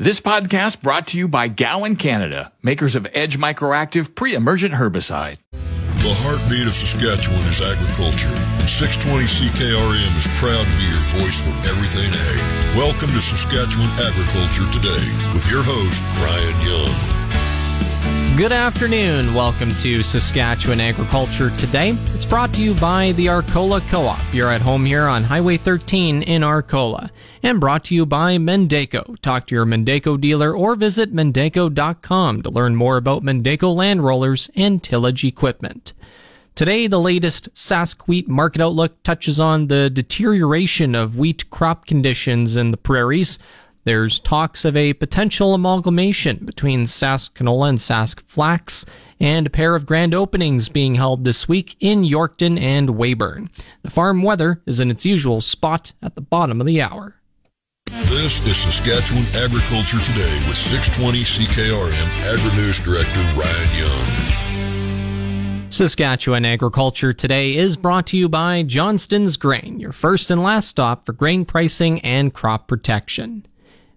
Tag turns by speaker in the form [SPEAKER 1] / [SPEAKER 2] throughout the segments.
[SPEAKER 1] This podcast brought to you by Gowan Canada, makers of Edge Microactive pre-emergent herbicide.
[SPEAKER 2] The heartbeat of Saskatchewan is agriculture. 620 CKRM is proud to be your voice for everything ag. Welcome to Saskatchewan Agriculture Today with your host, Ryan Young.
[SPEAKER 3] Good afternoon. Welcome to Saskatchewan Agriculture Today. It's brought to you by the Arcola Co op. You're at home here on Highway 13 in Arcola. And brought to you by Mandako. Talk to your Mandako dealer or visit Mandako.com to learn more about Mandako land rollers and tillage equipment. Today, the latest Sask wheat market outlook touches on the deterioration of wheat crop conditions in the prairies there's talks of a potential amalgamation between Sask Canola and Sask Flax, and a pair of grand openings being held this week in Yorkton and Weyburn. The farm weather is in its usual spot at the bottom of the hour.
[SPEAKER 2] This is Saskatchewan Agriculture Today with 620 CKRM Agri-News Director Ryan
[SPEAKER 3] Young. Saskatchewan Agriculture Today is brought to you by Johnston's Grain, your first and last stop for grain pricing and crop protection.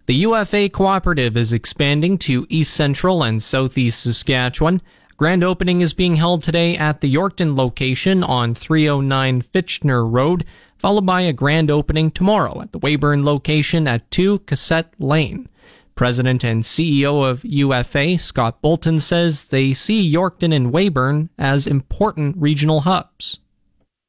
[SPEAKER 3] The UFA Cooperative is expanding to East Central and Southeast Saskatchewan. Grand opening is being held today at the Yorkton location on 309 Fitchner Road, followed by a grand opening tomorrow at the Weyburn location at 2 Cassette Lane. President and CEO of UFA, Scott Bolton, says they see Yorkton and Weyburn as important regional hubs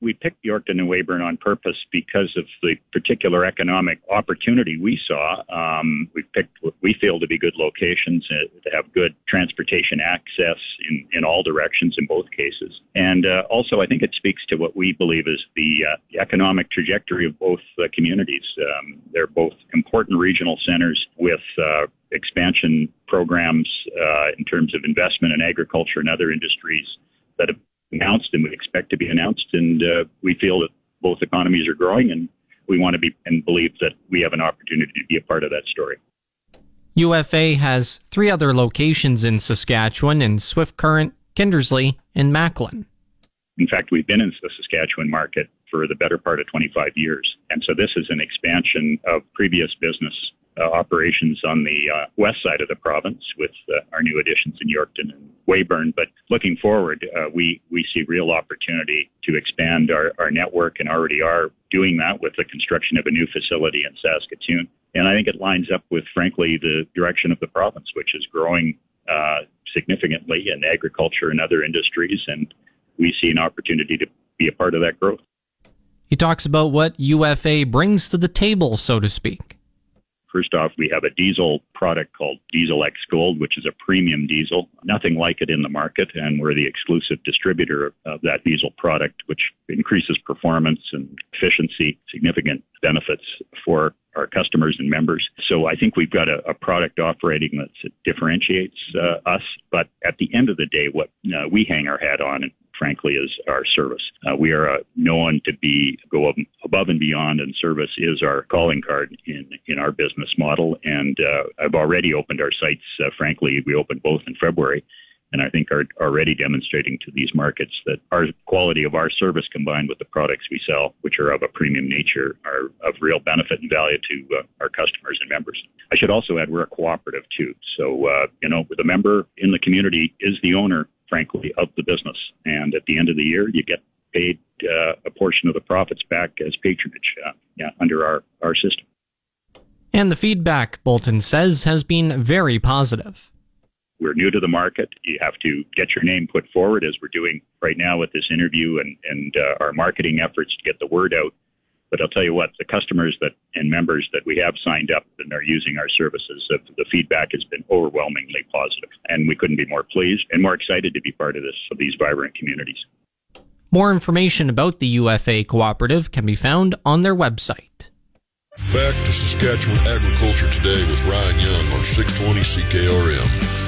[SPEAKER 4] we picked Yorkton and Weyburn on purpose because of the particular economic opportunity we saw. Um, we picked what we feel to be good locations uh, to have good transportation access in, in all directions in both cases. And uh, also, I think it speaks to what we believe is the, uh, economic trajectory of both uh, communities. Um, they're both important regional centers with uh, expansion programs uh, in terms of investment in agriculture and other industries that have announced and we expect to be announced. And uh, we feel that both economies are growing and we want to be and believe that we have an opportunity to be a part of that story.
[SPEAKER 3] UFA has three other locations in Saskatchewan in Swift Current, Kindersley, and Macklin.
[SPEAKER 4] In fact, we've been in the Saskatchewan market for the better part of 25 years. And so this is an expansion of previous business operations on the uh, west side of the province with uh, our new additions in Yorkton and Weyburn. But looking forward, uh, we, we see real opportunity to expand our, our network and already are doing that with the construction of a new facility in Saskatoon. And I think it lines up with, frankly, the direction of the province, which is growing uh, significantly in agriculture and other industries. And we see an opportunity to be a part of that growth.
[SPEAKER 3] He talks about what UFA brings to the table, so to speak.
[SPEAKER 4] First off, we have a diesel product called Diesel X Gold, which is a premium diesel. Nothing like it in the market, and we're the exclusive distributor of that diesel product, which increases performance and efficiency, significant benefits for our customers and members. So I think we've got a, a product operating that differentiates uh, us. But at the end of the day, what uh, we hang our hat on frankly, is our service. Uh, we are uh, known to be go above and beyond, and service is our calling card in in our business model. And uh, I've already opened our sites. Uh, frankly, we opened both in February. And I think are already demonstrating to these markets that our quality of our service combined with the products we sell, which are of a premium nature, are of real benefit and value to uh, our customers and members. I should also add we're a cooperative too. So, uh, you know, the member in the community is the owner frankly, of the business. And at the end of the year, you get paid uh, a portion of the profits back as patronage uh, yeah, under our, our system.
[SPEAKER 3] And the feedback, Bolton says, has been very positive.
[SPEAKER 4] We're new to the market. You have to get your name put forward, as we're doing right now with this interview and, and uh, our marketing efforts to get the word out. But I'll tell you what, the customers that and members that we have signed up and are using our services, the feedback has been overwhelmingly positive, and we couldn't be more pleased and more excited to be part of this of these vibrant communities.
[SPEAKER 3] More information about the UFA Cooperative can be found on their website.
[SPEAKER 2] Back to Saskatchewan Agriculture Today with Ryan Young on 620 CKRM.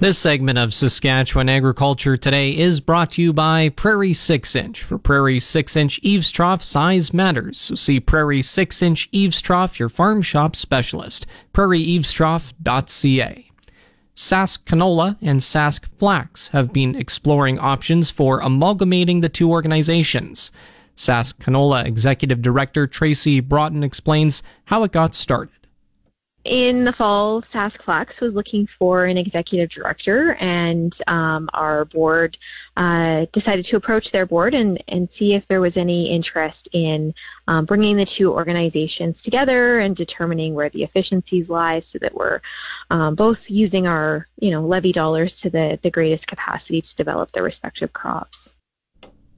[SPEAKER 3] This segment of Saskatchewan Agriculture Today is brought to you by Prairie 6 Inch. For Prairie 6 Inch Eaves Trough, size matters. So see Prairie 6 Inch Eaves Trough, your farm shop specialist. PrairieEavesTrough.ca. Sask Canola and Sask Flax have been exploring options for amalgamating the two organizations. Sask Canola Executive Director Tracy Broughton explains how it got started.
[SPEAKER 5] In the fall, Sask Flax was looking for an executive director, and um, our board uh, decided to approach their board and, and see if there was any interest in um, bringing the two organizations together and determining where the efficiencies lie, so that we're um, both using our you know levy dollars to the the greatest capacity to develop their respective crops.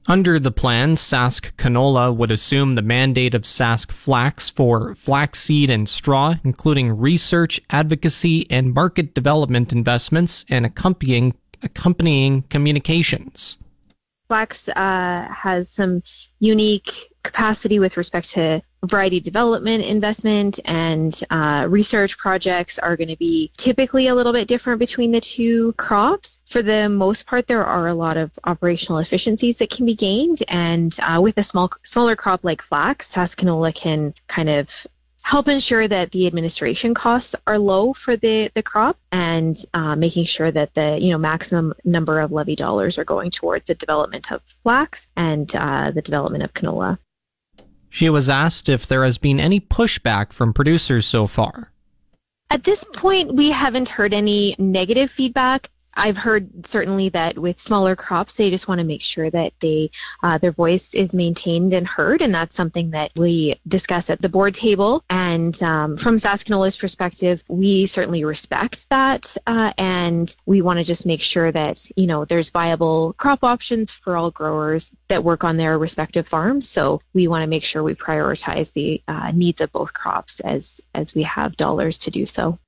[SPEAKER 3] Under the plan, Sask Canola would assume the mandate of Sask Flax for flaxseed and straw, including research, advocacy, and market development investments and accompanying, accompanying communications.
[SPEAKER 5] Flax uh, has some unique capacity with respect to variety development investment and uh, research projects are going to be typically a little bit different between the two crops. For the most part, there are a lot of operational efficiencies that can be gained, and uh, with a small smaller crop like flax, Sask Canola can kind of help ensure that the administration costs are low for the, the crop and uh, making sure that the you know maximum number of levy dollars are going towards the development of flax and uh, the development of canola.
[SPEAKER 3] She was asked if there has been any pushback from producers so far.
[SPEAKER 5] At this point, we haven't heard any negative feedback. I've heard certainly that with smaller crops, they just want to make sure that they uh, their voice is maintained and heard, and that's something that we discuss at the board table. And um, from Sask Canola's perspective, we certainly respect that, uh, and we want to just make sure that you know there's viable crop options for all growers that work on their respective farms. So we want to make sure we prioritize the uh, needs of both crops as as we have dollars to do so.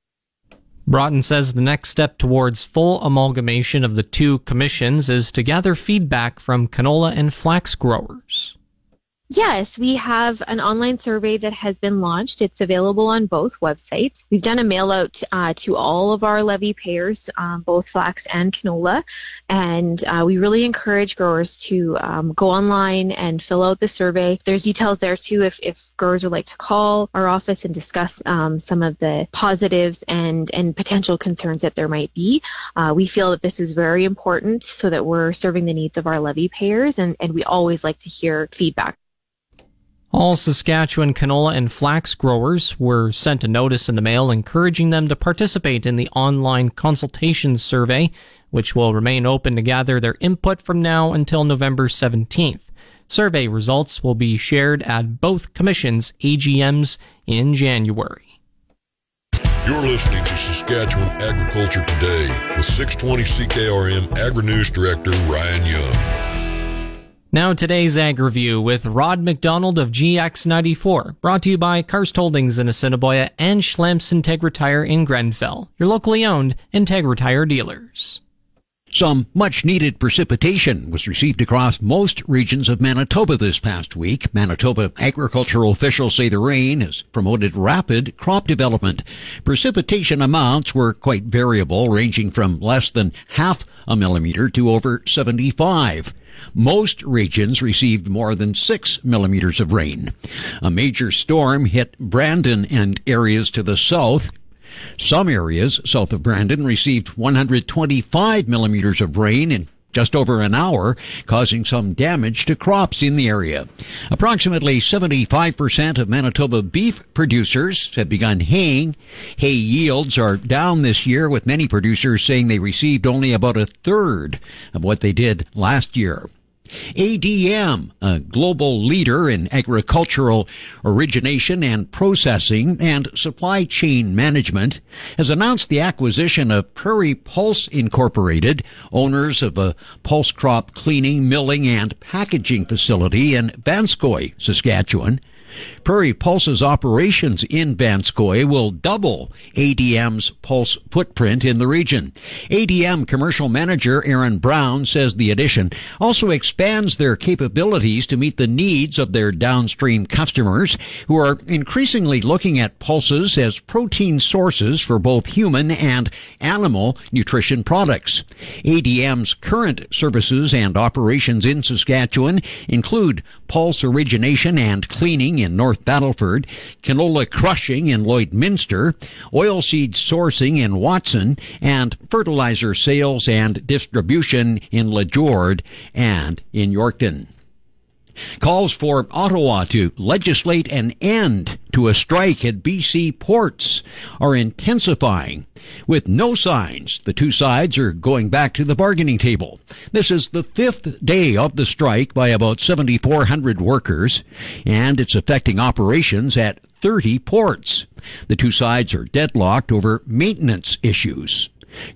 [SPEAKER 3] Broughton says the next step towards full amalgamation of the two commissions is to gather feedback from canola and flax growers.
[SPEAKER 5] Yes, we have an online survey that has been launched. It's available on both websites. We've done a mail out uh, to all of our levy payers, um, both flax and canola, and uh, we really encourage growers to um, go online and fill out the survey. There's details there too if, if growers would like to call our office and discuss um, some of the positives and, and potential concerns that there might be. Uh, we feel that this is very important so that we're serving the needs of our levy payers, and, and we always like to hear feedback.
[SPEAKER 3] All Saskatchewan canola and flax growers were sent a notice in the mail encouraging them to participate in the online consultation survey, which will remain open to gather their input from now until November 17th. Survey results will be shared at both commissions' AGMs in January.
[SPEAKER 2] You're listening to Saskatchewan Agriculture Today with 620 CKRM Agri News Director Ryan Young.
[SPEAKER 3] Now today's Ag Review with Rod McDonald of GX94, brought to you by Karst Holdings in Assiniboia and Schlamps Integra Tire in Grenfell, your locally owned Integra Tire dealers.
[SPEAKER 6] Some much needed precipitation was received across most regions of Manitoba this past week. Manitoba agricultural officials say the rain has promoted rapid crop development. Precipitation amounts were quite variable, ranging from less than half a millimeter to over 75. Most regions received more than 6 millimeters of rain. A major storm hit Brandon and areas to the south. Some areas south of Brandon received 125 millimeters of rain in just over an hour, causing some damage to crops in the area. Approximately 75% of Manitoba beef producers have begun haying. Hay yields are down this year, with many producers saying they received only about a third of what they did last year. ADM, a global leader in agricultural origination and processing and supply chain management, has announced the acquisition of Prairie Pulse Incorporated, owners of a pulse crop cleaning, milling, and packaging facility in Vanscoy, Saskatchewan. Prairie Pulse's operations in Vanscoy will double ADM's Pulse footprint in the region. ADM commercial manager Aaron Brown says the addition also expands their capabilities to meet the needs of their downstream customers who are increasingly looking at pulses as protein sources for both human and animal nutrition products. ADM's current services and operations in Saskatchewan include pulse origination and cleaning in North Battleford, canola crushing in Lloydminster, oilseed sourcing in Watson, and fertilizer sales and distribution in Lajord and in Yorkton. calls for Ottawa to legislate an end to a strike at BC ports are intensifying. With no signs, the two sides are going back to the bargaining table. This is the fifth day of the strike by about 7,400 workers, and it's affecting operations at 30 ports. The two sides are deadlocked over maintenance issues.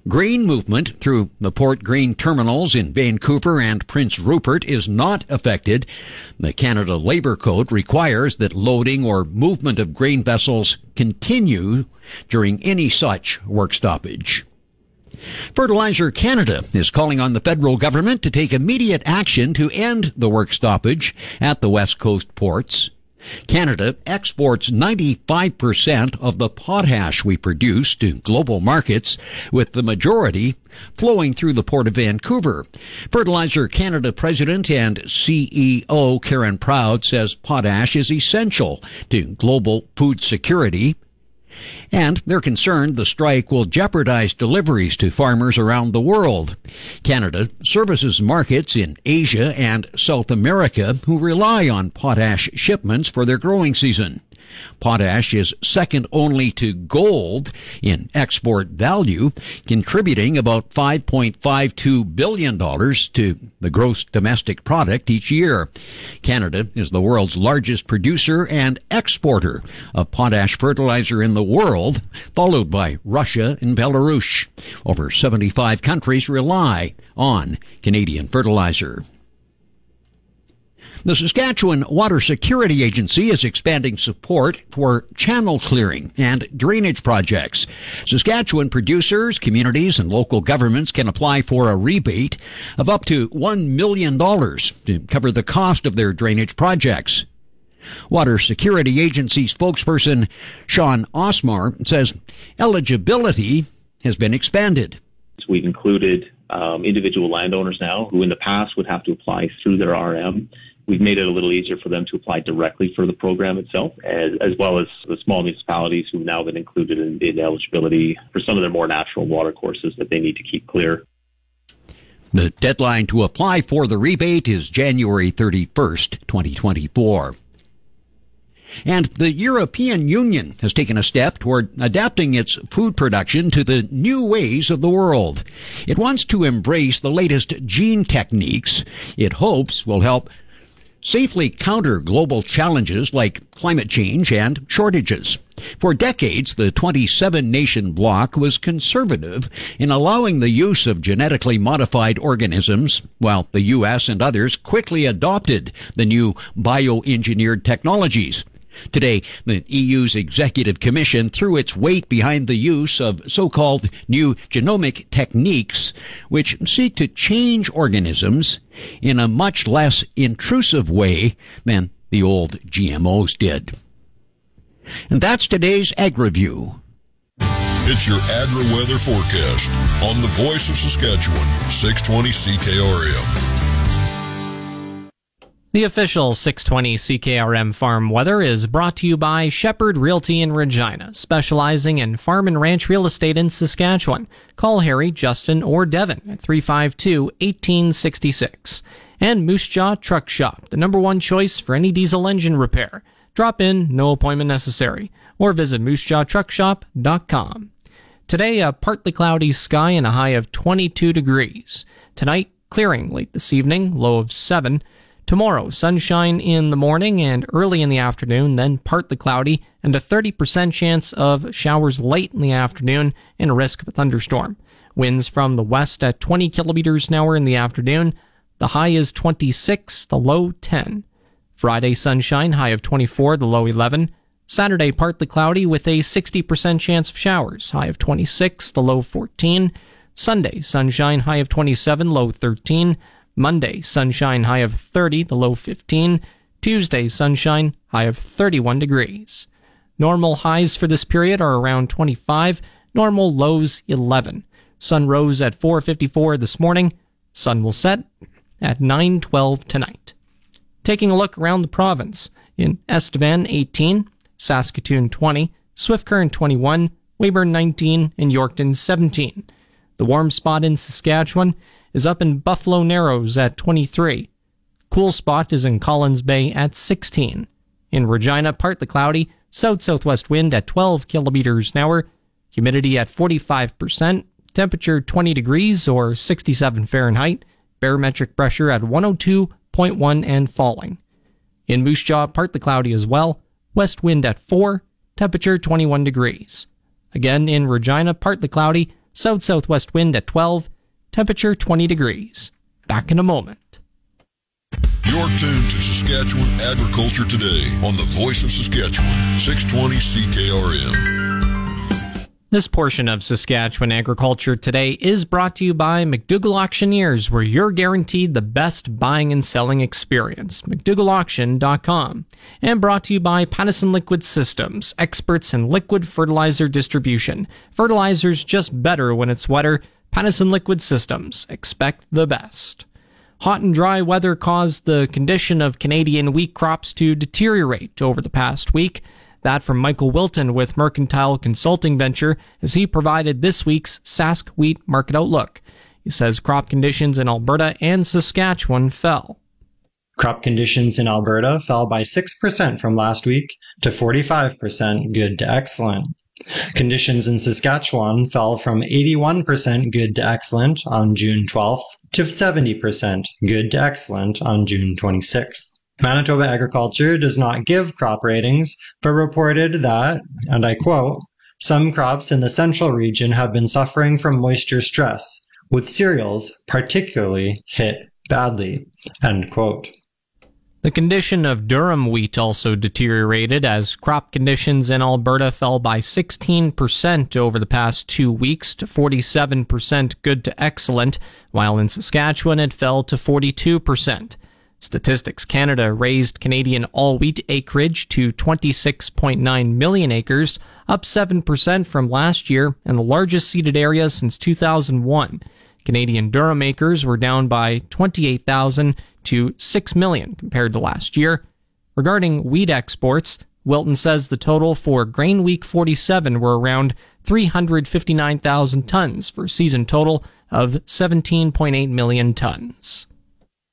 [SPEAKER 6] Grain movement through the Port Grain terminals in Vancouver and Prince Rupert is not affected. The Canada Labour Code requires that loading or movement of grain vessels continue during any such work stoppage. Fertilizer Canada is calling on the federal government to take immediate action to end the work stoppage at the West Coast ports. Canada exports 95% of the potash we produce to global markets, with the majority flowing through the Port of Vancouver. Fertilizer Canada President and CEO Karen Proud says potash is essential to global food security and they're concerned the strike will jeopardize deliveries to farmers around the world. Canada services markets in Asia and South America who rely on potash shipments for their growing season. Potash is second only to gold in export value, contributing about $5.52 billion to the gross domestic product each year. Canada is the world's largest producer and exporter of potash fertilizer in the world, followed by Russia and Belarus. Over 75 countries rely on Canadian fertilizer. The Saskatchewan Water Security Agency is expanding support for channel clearing and drainage projects. Saskatchewan producers, communities, and local governments can apply for a rebate of up to $1 million to cover the cost of their drainage projects. Water Security Agency spokesperson Sean Osmar says eligibility has been expanded.
[SPEAKER 7] We've included um, individual landowners now who in the past would have to apply through their RM We've made it a little easier for them to apply directly for the program itself, as, as well as the small municipalities who've now been included in, in eligibility for some of their more natural water courses that they need to keep clear.
[SPEAKER 6] The deadline to apply for the rebate is January 31st, 2024. And the European Union has taken a step toward adapting its food production to the new ways of the world. It wants to embrace the latest gene techniques it hopes will help safely counter global challenges like climate change and shortages. For decades, the 27 nation bloc was conservative in allowing the use of genetically modified organisms, while the U.S. and others quickly adopted the new bioengineered technologies. Today, the EU's Executive Commission threw its weight behind the use of so-called new genomic techniques, which seek to change organisms in a much less intrusive way than the old GMOs did. And that's today's Ag Review.
[SPEAKER 2] It's your agri-weather forecast on the Voice of Saskatchewan, 620 CKRM.
[SPEAKER 3] The official 620 CKRM farm weather is brought to you by Shepherd Realty in Regina, specializing in farm and ranch real estate in Saskatchewan. Call Harry, Justin, or Devin at 352 1866. And Moose Jaw Truck Shop, the number one choice for any diesel engine repair. Drop in, no appointment necessary, or visit moosejawtruckshop.com. Today, a partly cloudy sky and a high of 22 degrees. Tonight, clearing late this evening, low of 7. Tomorrow, sunshine in the morning and early in the afternoon, then partly cloudy, and a 30% chance of showers late in the afternoon and a risk of a thunderstorm. Winds from the west at 20 kilometers an hour in the afternoon. The high is 26, the low 10. Friday, sunshine, high of 24, the low 11. Saturday, partly cloudy with a 60% chance of showers, high of 26, the low 14. Sunday, sunshine, high of 27, low 13. Monday, sunshine high of 30, the low 15. Tuesday, sunshine high of 31 degrees. Normal highs for this period are around 25, normal lows 11. Sun rose at 4:54 this morning. Sun will set at 9:12 tonight. Taking a look around the province, in Estevan 18, Saskatoon 20, Swift Current 21, Weyburn 19, and Yorkton 17. The warm spot in Saskatchewan is up in Buffalo Narrows at 23. Cool spot is in Collins Bay at 16. In Regina, partly cloudy, south southwest wind at 12 kilometers an hour, humidity at 45%, temperature 20 degrees or 67 Fahrenheit, barometric pressure at 102.1 and falling. In Moose Jaw, partly cloudy as well, west wind at 4, temperature 21 degrees. Again in Regina, partly cloudy, south southwest wind at 12, temperature 20 degrees. Back in a moment.
[SPEAKER 2] You're tuned to Saskatchewan Agriculture Today on the Voice of Saskatchewan, 620 CKRM.
[SPEAKER 3] This portion of Saskatchewan Agriculture Today is brought to you by McDougall Auctioneers, where you're guaranteed the best buying and selling experience. McDougallAuction.com. And brought to you by Pattison Liquid Systems, experts in liquid fertilizer distribution. Fertilizer's just better when it's wetter. Pattison Liquid Systems. Expect the best. Hot and dry weather caused the condition of Canadian wheat crops to deteriorate over the past week. That from Michael Wilton with Mercantile Consulting Venture as he provided this week's Sask Wheat Market Outlook. He says crop conditions in Alberta and Saskatchewan fell.
[SPEAKER 8] Crop conditions in Alberta fell by 6% from last week to 45% good to excellent. Conditions in Saskatchewan fell from 81% good to excellent on June 12th to 70% good to excellent on June 26th. Manitoba Agriculture does not give crop ratings, but reported that, and I quote, some crops in the central region have been suffering from moisture stress, with cereals particularly hit badly, end quote.
[SPEAKER 3] The condition of durum wheat also deteriorated as crop conditions in Alberta fell by 16% over the past two weeks to 47% good to excellent, while in Saskatchewan it fell to 42%. Statistics Canada raised Canadian all wheat acreage to 26.9 million acres, up 7% from last year and the largest seeded area since 2001. Canadian durum acres were down by 28,000 to 6 million compared to last year. Regarding wheat exports, Wilton says the total for Grain Week 47 were around 359,000 tons for a season total of 17.8 million tons.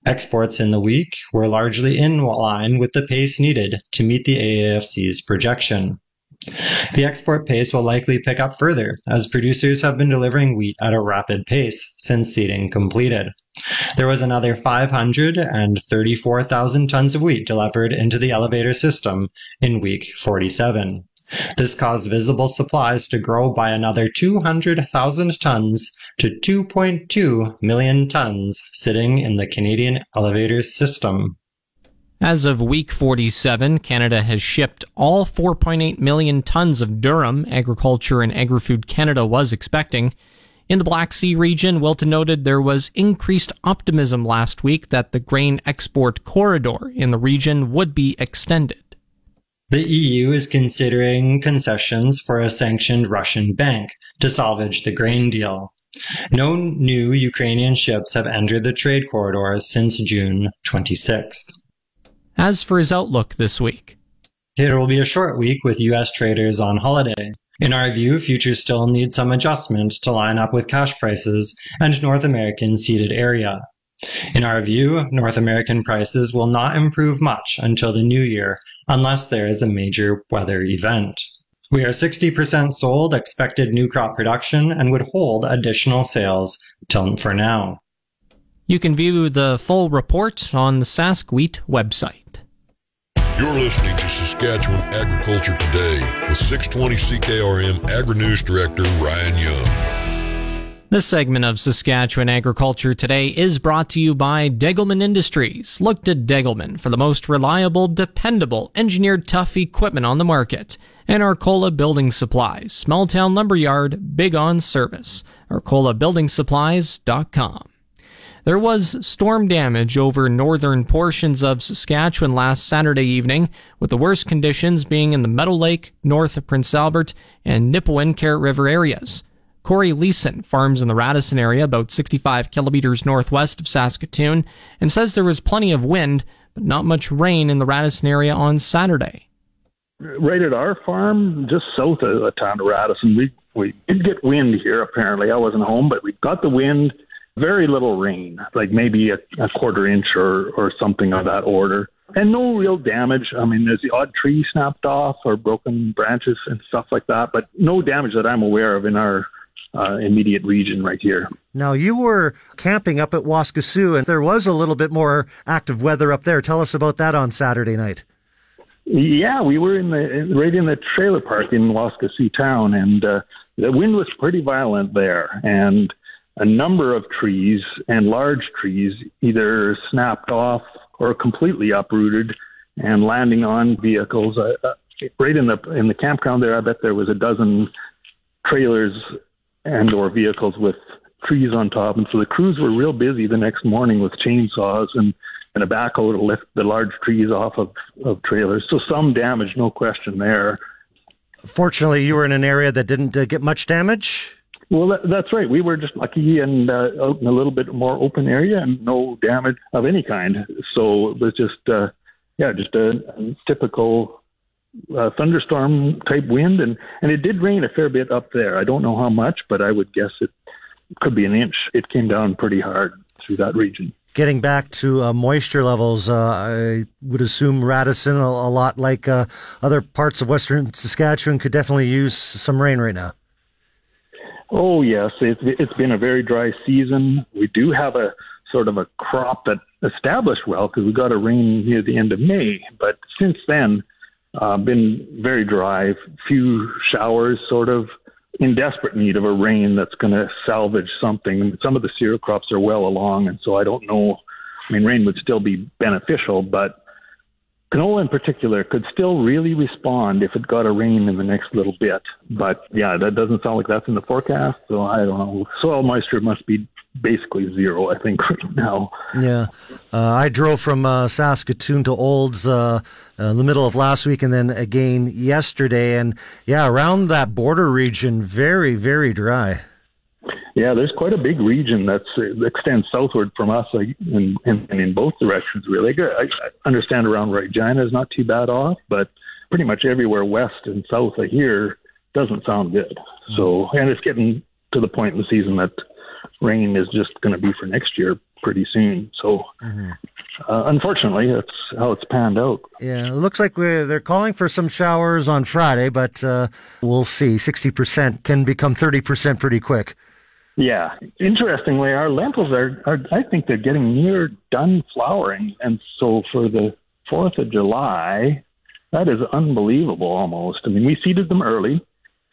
[SPEAKER 8] Exports in the week were largely in line with the pace needed to meet the AAFC's projection. The export pace will likely pick up further as producers have been delivering wheat at a rapid pace since seeding completed. There was another 534,000 tons of wheat delivered into the elevator system in week 47. This caused visible supplies to grow by another 200,000 tons to 2.2 million tons sitting in the Canadian elevator system.
[SPEAKER 3] As of week 47, Canada has shipped all 4.8 million tons of durum Agriculture and Agri-Food Canada was expecting. In the Black Sea region, Wilton noted there was increased optimism last week that the grain export corridor in the region would be extended.
[SPEAKER 8] The EU is considering concessions for a sanctioned Russian bank to salvage the grain deal. No new Ukrainian ships have entered the trade corridor since June 26th.
[SPEAKER 3] As for his outlook this week,
[SPEAKER 8] it will be a short week with U.S. traders on holiday. In our view, futures still need some adjustment to line up with cash prices and North American seeded area. In our view, North American prices will not improve much until the new year unless there is a major weather event. We are 60% sold expected new crop production and would hold additional sales till for now.
[SPEAKER 3] You can view the full report on the Sask Wheat website.
[SPEAKER 2] You're listening to Saskatchewan Agriculture Today with 620 CKRM Agri News Director Ryan Young.
[SPEAKER 3] This segment of Saskatchewan Agriculture Today is brought to you by Degelman Industries. Look to Degelman for the most reliable, dependable, engineered tough equipment on the market. And Arcola Building Supplies, small town lumberyard, big on service. ArcolaBuildingSupplies.com. There was storm damage over northern portions of Saskatchewan last Saturday evening, with the worst conditions being in the Meadow Lake, north of Prince Albert, and Nipawin Carrot River areas. Corey Loessin farms in the Radisson area, about 65 kilometers northwest of Saskatoon, and says there was plenty of wind, but not much rain in the Radisson area on Saturday.
[SPEAKER 9] Right at our farm, just south of the town of Radisson, we we did get wind here. Apparently, I wasn't home, but we got the wind very little rain, like maybe a, a quarter inch or, or something of that order. And no real damage. I mean, there's the odd tree snapped off or broken branches and stuff like that, but no damage that I'm aware of in our uh, immediate region right here.
[SPEAKER 10] Now, you were camping up at Waskesiu, and there was a little bit more active weather up there. Tell us about that on Saturday night.
[SPEAKER 9] Yeah, we were in the right in the trailer park in Waskesiu town, and uh, the wind was pretty violent there, and a number of trees and large trees either snapped off or completely uprooted and landing on vehicles. Uh, uh, right in the in the campground there, I bet there was a dozen trailers and or vehicles with trees on top, and so the crews were real busy the next morning with chainsaws and and a backhoe to lift the large trees off of, of trailers. So some damage, no question there.
[SPEAKER 10] Fortunately, you were in an area that didn't uh, get much damage.
[SPEAKER 9] Well, that's right. We were just lucky and uh, out in a little bit more open area and no damage of any kind. So it was just, uh, yeah, just a, typical uh, thunderstorm type wind, and and it did rain a fair bit up there. I don't know how much, but I would guess it could be an inch. It came down pretty hard through that region.
[SPEAKER 10] Getting back to uh, moisture levels, uh, I would assume Radisson, a, a lot like uh, other parts of western Saskatchewan, could definitely use some rain right now.
[SPEAKER 9] Oh yes, it's it's been a very dry season. We do have a sort of a crop that established well because we got a rain near the end of May, but since then, uh, been very dry. Few showers, sort of in desperate need of a rain that's going to salvage something. Some of the cereal crops are well along, and so I don't know. I mean, rain would still be beneficial, but Canola in particular could still really respond if it got a rain in the next little bit. But yeah, that doesn't sound like that's in the forecast. So I don't know. Soil moisture must be basically zero, I think, right now.
[SPEAKER 10] Yeah. Uh, I drove from uh, Saskatoon to Olds uh, in uh, the middle of last week and then again yesterday. And yeah, around that border region, very, very dry.
[SPEAKER 9] Yeah, there's quite a big region that uh, extends southward from us, like, and, and in both directions, really. I, I understand around Regina is not too bad off, but pretty much everywhere west and south of here doesn't sound good. So, and it's getting to the point in the season that rain is just going to be for next year pretty soon. So, mm-hmm. uh, unfortunately, that's how it's panned out.
[SPEAKER 10] Yeah, it looks like they're calling for some showers on Friday, but uh, we'll see. 60% can become 30% pretty quick.
[SPEAKER 9] Yeah. Interestingly, our lentils are, are, I think they're getting near done flowering. And so for the 4th of July, that is unbelievable almost. I mean, we seeded them early,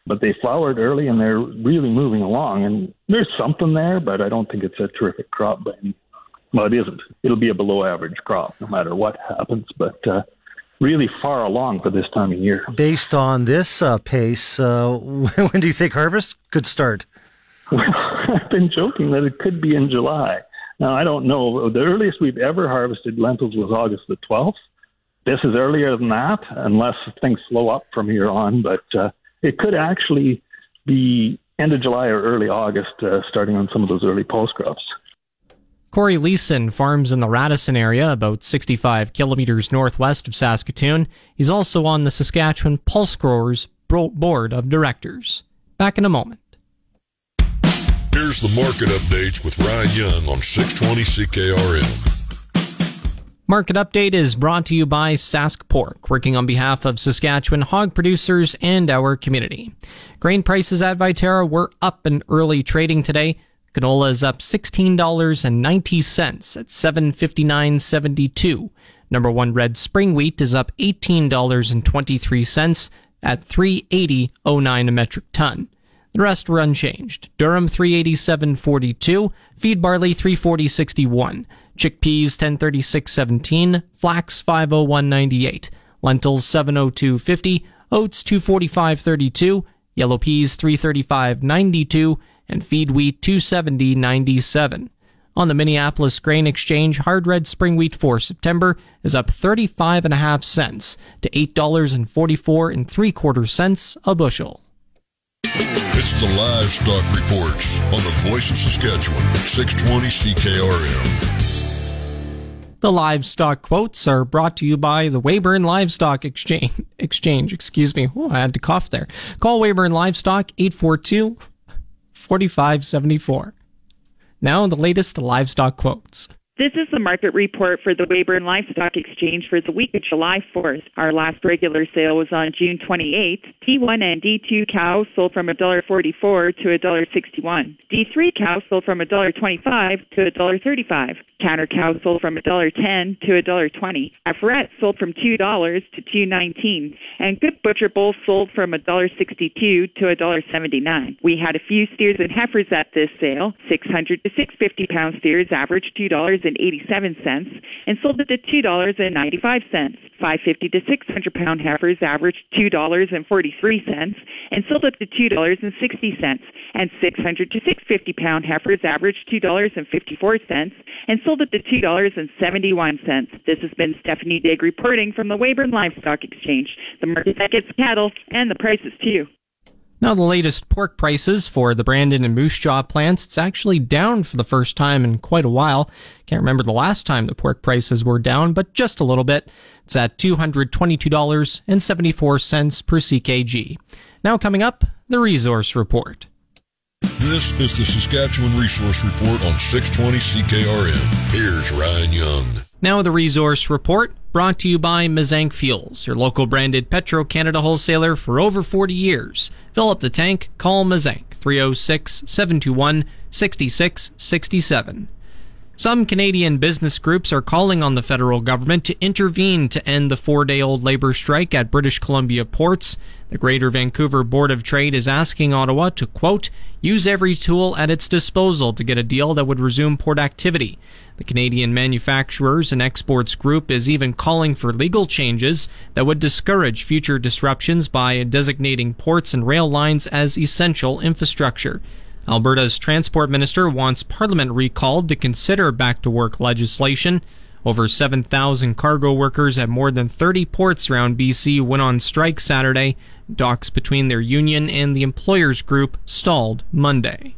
[SPEAKER 9] but they flowered early and they're really moving along. And there's something there, but I don't think it's a terrific crop by any. Well, it isn't. It'll be a below average crop no matter what happens. But, uh, really far along for this time of year.
[SPEAKER 10] Based on this uh, pace, uh, when do you think harvest could start?
[SPEAKER 9] I've been joking that it could be in July. Now, I don't know. The earliest we've ever harvested lentils was August the 12th. This is earlier than that, unless things slow up from here on. But uh, it could actually be end of July or early August, uh, starting on some of those early pulse crops.
[SPEAKER 3] Corey Loessin farms in the Radisson area, about 65 kilometers northwest of Saskatoon. He's also on the Saskatchewan Pulse Growers Board of Directors. Back in a moment.
[SPEAKER 2] Here's the market updates with Ryan Young on 620 CKRM.
[SPEAKER 3] Market update is brought to you by Sask Pork, working on behalf of Saskatchewan hog producers and our community. Grain prices at Viterra were up in early trading today. Canola is up $16.90 at 759.72. Number 1 red spring wheat is up $18.23 at 380.09 a metric ton. The rest were unchanged. Durum 387.42, feed barley 340.61, chickpeas 1036.17, flax 501.98, lentils 702.50, oats 245.32, yellow peas 335.92, and feed wheat 270.97. On the Minneapolis Grain Exchange, hard red spring wheat for September is up 35.5 cents to $8.44 and 3 quarter cents a bushel.
[SPEAKER 2] It's the Livestock Reports on the Voice of Saskatchewan, 620 CKRM.
[SPEAKER 3] The livestock quotes are brought to you by the Weyburn Livestock Exchange. Exchange, excuse me. Oh, I had to cough there. Call Weyburn Livestock 842 4574. Now, the latest livestock quotes.
[SPEAKER 11] This is the market report for the Weyburn Livestock Exchange for the week of July 4th. Our last regular sale was on June 28th. D1 and D2 cows sold from $1.44 to $1.61. D3 cows sold from $1.25 to $1.35. Counter cows sold from $1.10 to $1.20. Heiferettes sold from $2 to $2.19. And good butcher bulls sold from $1.62 to $1.79. We had a few steers and heifers at this sale. 600 to 650 pound steers averaged $2 and 87 cents and sold it at $2.95. 550 to 600 pound heifers averaged $2.43 and sold it to $2.60. And 600 to 650 pound heifers averaged $2.54 and sold it to $2.71. This has been Stephanie Digg reporting from the Weyburn Livestock Exchange, the market that gets cattle and the prices too.
[SPEAKER 3] Now, the latest pork prices for the Brandon and Moose Jaw plants, it's actually down for the first time in quite a while. Can't remember the last time the pork prices were down, but just a little bit. It's at $222.74 per CKG. Now, coming up, the resource report.
[SPEAKER 2] This is the Saskatchewan Resource Report on 620 CKRM. Here's Ryan Young.
[SPEAKER 3] Now, the resource report brought to you by Mazank Fuels, your local branded Petro Canada wholesaler for over 40 years. Fill up the tank, call Mazank 306 721 6667. Some Canadian business groups are calling on the federal government to intervene to end the four day old labor strike at British Columbia ports. The Greater Vancouver Board of Trade is asking Ottawa to, quote, use every tool at its disposal to get a deal that would resume port activity. The Canadian Manufacturers and Exports Group is even calling for legal changes that would discourage future disruptions by designating ports and rail lines as essential infrastructure. Alberta's transport minister wants Parliament recalled to consider back to work legislation. Over 7,000 cargo workers at more than 30 ports around BC went on strike Saturday. Docks between their union and the employers group stalled Monday.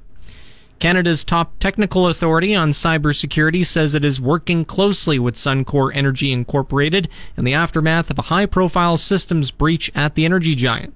[SPEAKER 3] Canada's top technical authority on cybersecurity says it is working closely with Suncor Energy Incorporated in the aftermath of a high profile systems breach at the energy giant.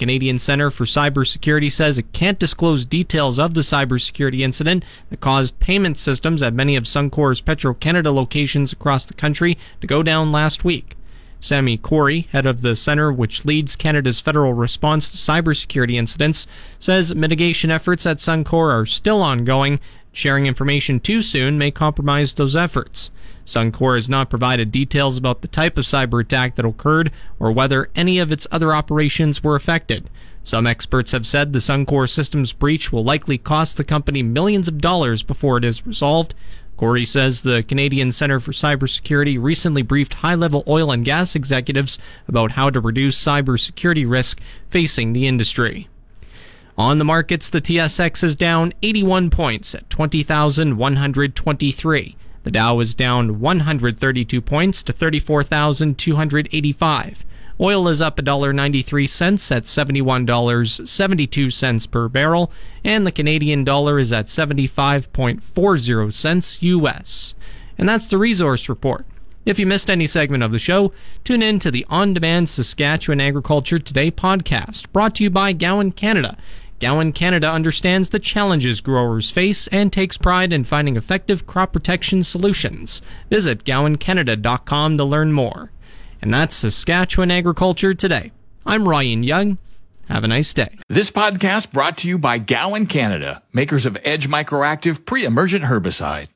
[SPEAKER 3] Canadian Center for Cybersecurity says it can't disclose details of the cybersecurity incident that caused payment systems at many of Suncor's Petro Canada locations across the country to go down last week. Sami Khoury, head of the center which leads Canada's federal response to cybersecurity incidents, says mitigation efforts at Suncor are still ongoing. Sharing information too soon may compromise those efforts. Suncor has not provided details about the type of cyber attack that occurred or whether any of its other operations were affected. Some experts have said the Suncor systems breach will likely cost the company millions of dollars before it is resolved. Khoury says the Canadian Center for Cybersecurity recently briefed high level oil and gas executives about how to reduce cybersecurity risk facing the industry. On the markets, the TSX is down 81 points at 20,123. The Dow is down 132 points to 34,285. Oil is up $1.93 at $71.72 per barrel, and the Canadian dollar is at 75.40 cents US. And that's the resource report. If you missed any segment of the show, tune in to the on demand Saskatchewan Agriculture Today podcast, brought to you by Gowan Canada. Gowan Canada understands the challenges growers face and takes pride in finding effective crop protection solutions. Visit gowancanada.com to learn more. And that's Saskatchewan Agriculture Today. I'm Ryan Young. Have a nice day.
[SPEAKER 1] This podcast brought to you by Gowan Canada, makers of Edge Microactive pre-emergent herbicide.